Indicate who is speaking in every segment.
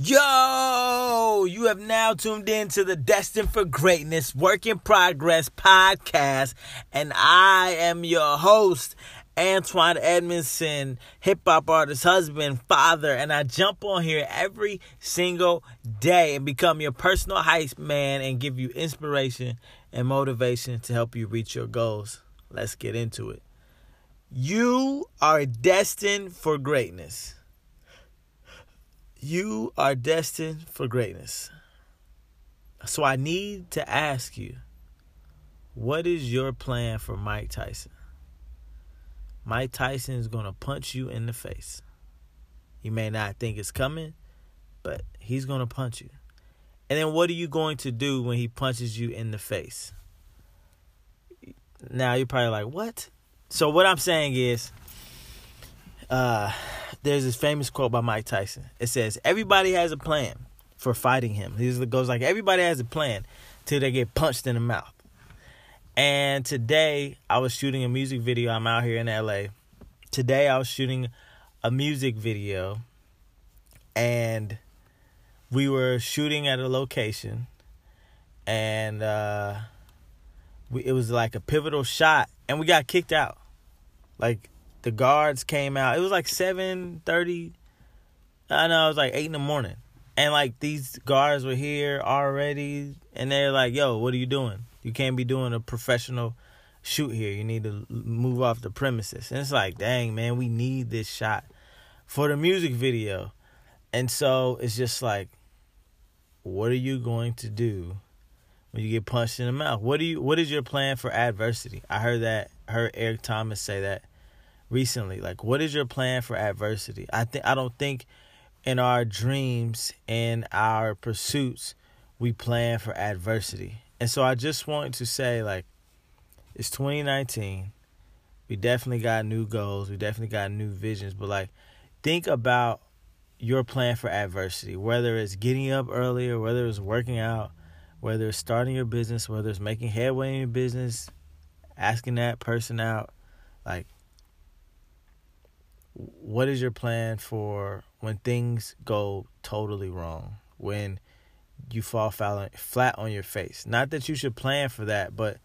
Speaker 1: Yo, you have now tuned in to the Destined for Greatness Work in Progress podcast, and I am your host, Antoine Edmondson, hip hop artist, husband, father, and I jump on here every single day and become your personal hype man and give you inspiration and motivation to help you reach your goals. Let's get into it. You are destined for greatness. You are destined for greatness. So I need to ask you what is your plan for Mike Tyson? Mike Tyson is going to punch you in the face. You may not think it's coming, but he's going to punch you. And then what are you going to do when he punches you in the face? Now you're probably like, what? So what I'm saying is, uh, there's this famous quote by Mike Tyson. It says, "Everybody has a plan for fighting him." This goes like, "Everybody has a plan till they get punched in the mouth." And today I was shooting a music video. I'm out here in LA. Today I was shooting a music video, and we were shooting at a location, and uh, we, it was like a pivotal shot, and we got kicked out. Like the guards came out. It was like seven thirty. I know it was like eight in the morning, and like these guards were here already, and they're like, "Yo, what are you doing? You can't be doing a professional shoot here. You need to move off the premises." And it's like, dang man, we need this shot for the music video, and so it's just like, what are you going to do? When you get punched in the mouth, what do you? What is your plan for adversity? I heard that. Heard Eric Thomas say that recently? Like what is your plan for adversity? I think i don't think in our dreams and our pursuits we plan for adversity. And so i just want to say like it's 2019 we definitely got new goals. We definitely got new visions. But like think about your plan for adversity whether it's getting up earlier whether it's working out whether it's starting your business whether it's making headway in your business asking that person out like what is your plan for when things go totally wrong? When you fall flat on your face? Not that you should plan for that, but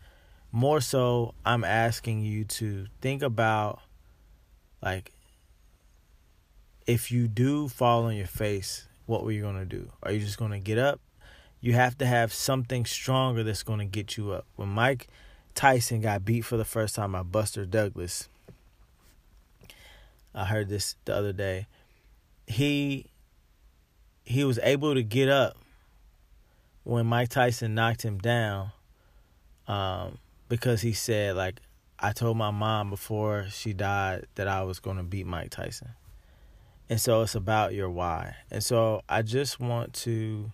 Speaker 1: more so, I'm asking you to think about like if you do fall on your face, what were you going to do? Are you just going to get up? You have to have something stronger that's going to get you up. When Mike Tyson got beat for the first time by Buster Douglas, I heard this the other day. He he was able to get up when Mike Tyson knocked him down um, because he said like I told my mom before she died that I was going to beat Mike Tyson. And so it's about your why. And so I just want to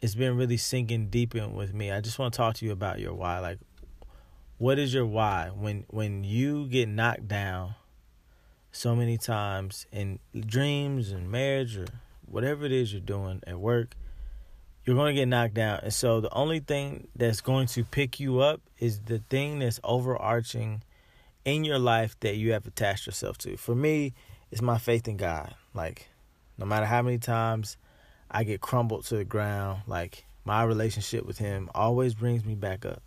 Speaker 1: it's been really sinking deep in with me. I just want to talk to you about your why. Like what is your why when when you get knocked down so many times in dreams and marriage or whatever it is you're doing at work, you're going to get knocked down. And so the only thing that's going to pick you up is the thing that's overarching in your life that you have attached yourself to. For me, it's my faith in God. Like, no matter how many times I get crumbled to the ground, like, my relationship with Him always brings me back up.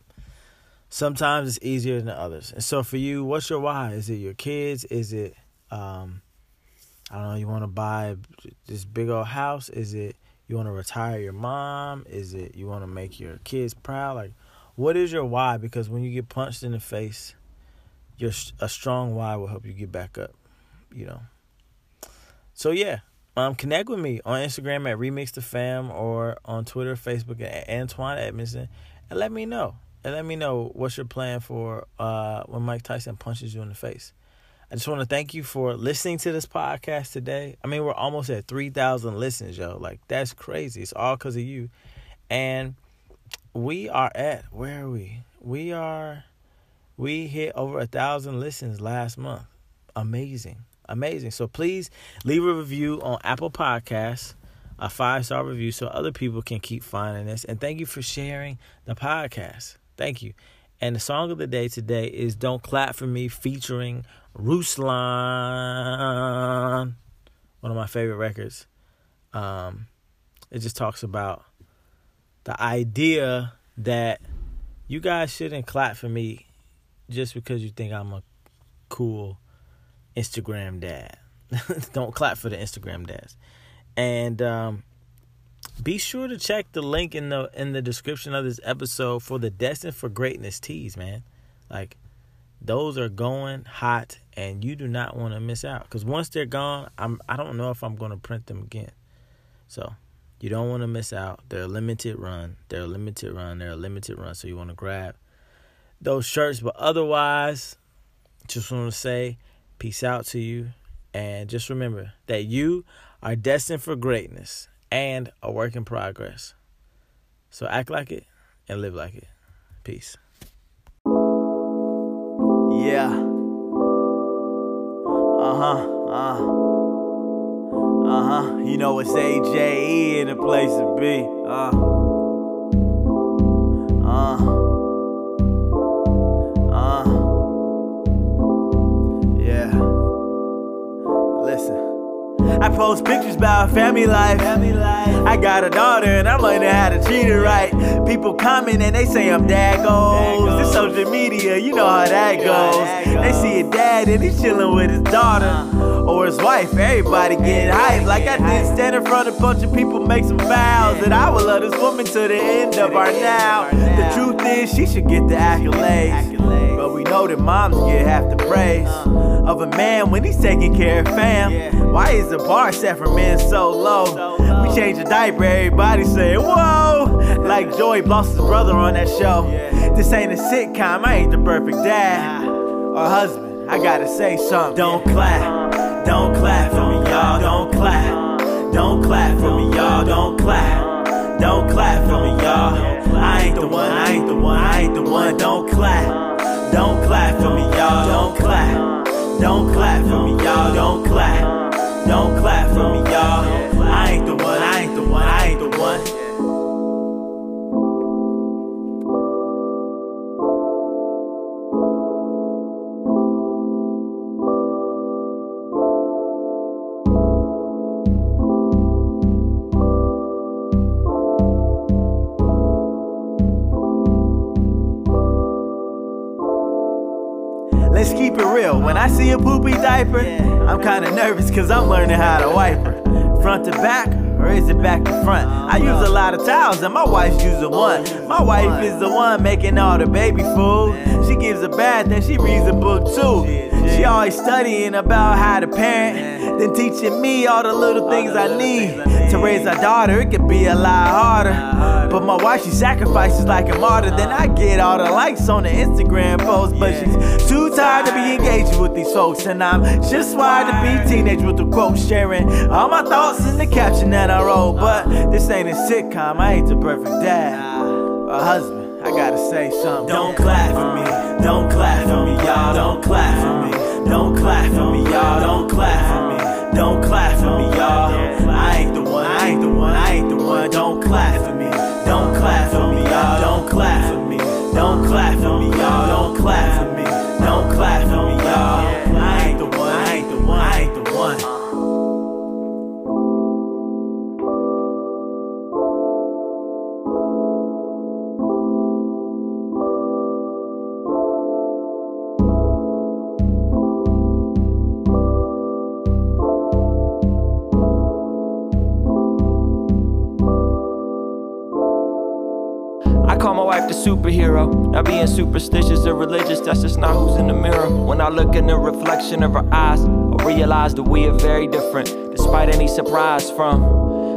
Speaker 1: Sometimes it's easier than others. And so for you, what's your why? Is it your kids? Is it um, I don't know, you want to buy this big old house? Is it you want to retire your mom? Is it you want to make your kids proud? Like, what is your why? Because when you get punched in the face, your a strong why will help you get back up. You know. So yeah, um, connect with me on Instagram at Remix the Fam or on Twitter, Facebook at Antoine Edmondson, and let me know. And let me know what's your plan for uh, when Mike Tyson punches you in the face. I just want to thank you for listening to this podcast today. I mean, we're almost at 3,000 listens, yo. Like, that's crazy. It's all because of you. And we are at, where are we? We are, we hit over a thousand listens last month. Amazing. Amazing. So please leave a review on Apple Podcasts, a five star review, so other people can keep finding this. And thank you for sharing the podcast. Thank you. And the song of the day today is Don't Clap For Me featuring Ruslan. One of my favorite records.
Speaker 2: Um, it just talks about the idea that you guys shouldn't clap for me just because you think I'm a cool Instagram dad. Don't clap for the Instagram dads. And um, be sure to check the link in the in the description of this episode for the Destined for Greatness tees, man. Like those are going hot and you do not want to miss out cuz once they're gone, I'm I don't know if I'm going to print them again. So, you don't want to miss out. They're a limited run. They're a limited run. They're a limited run. So you want to grab those shirts. But otherwise, just want to say peace out to you. And just remember that you are destined for greatness and a work in progress. So act like it and live like it. Peace.
Speaker 1: Yeah. Uh huh. Uh. Uh huh. You know it's AJE in the place to be. Uh. Uh. I post pictures about family life. family life. I got a daughter and I'm learning how to treat her right. People comment and they say I'm dad goals. This social media, you know how that goes. They see a dad and he's chilling with his daughter or his wife. Everybody getting hyped. Like I did stand in front of a bunch of people, make some vows that I will love this woman to the end of our now. The truth is, she should get the accolades. But we know that moms get half the praise of a man when he's taking care of fam. Why is the bar set for men so low? We change the diaper, everybody say, whoa! Like Joey Blossom's brother on that show. This ain't a sitcom, I ain't the perfect dad or husband. I gotta say something. Don't clap, don't clap for me, y'all. Don't clap, don't clap for me, y'all. Don't clap, don't clap for me, y'all. I ain't the one, I ain't the one, I ain't the one. Don't clap, don't clap for me, y'all. Don't clap, don't clap for me, y'all. Don't clap, don't clap for me, y'all. Keep it real. When I see a poopy diaper, I'm kinda nervous cause I'm learning how to wipe her. Front to back, or is it back to front? I use a lot of towels and my wife's using one. My wife is the one making all the baby food. She gives a bath and she reads a book too. She always studying about how to parent, then teaching me all the little things I need to raise a daughter. It could be a lot harder, but my wife she sacrifices like a martyr. Then I get all the likes on the Instagram post, but she's too tired to be engaging with these folks, and I'm just wired to be teenage with the quote sharing all my thoughts in the caption that I wrote. But this ain't a sitcom. I ain't the perfect dad or husband. I gotta say something. Don't clap for me. Don't clap for me, y'all. Don't clap for me. Don't clap for me, y'all. Don't clap for me. Don't clap for me, y'all. I ain't the one. I ain't the one. I ain't the one. Don't clap for me.
Speaker 3: Wife the superhero. Not being superstitious or religious, that's just not who's in the mirror. When I look in the reflection of her eyes, I realize that we are very different, despite any surprise from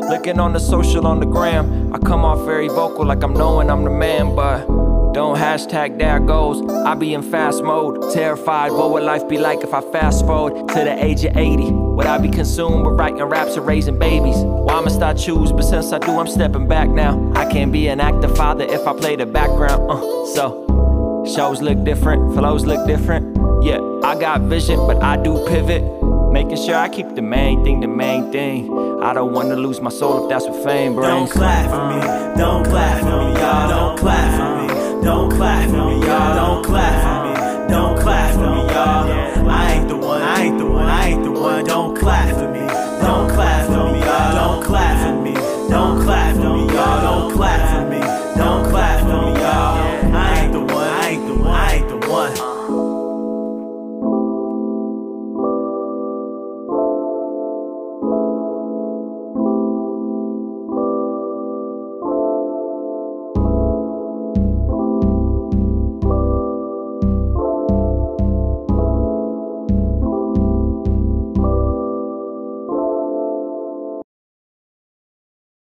Speaker 3: looking on the social on the gram. I come off very vocal, like I'm knowing I'm the man, but don't hashtag there goes. I be in fast mode, terrified. What would life be like if I fast forward to the age of 80? Would I be consumed with writing raps or raising babies? Why must I choose? But since I do, I'm stepping back now. I can't be an active father if I play the background. Uh, so, shows look different, flows look different. Yeah, I got vision, but I do pivot. Making sure I keep the main thing the main thing. I don't wanna lose my soul if that's what fame brings.
Speaker 1: Don't clap for me, don't clap for me, y'all. Don't clap for me, don't clap for me, y'all. Don't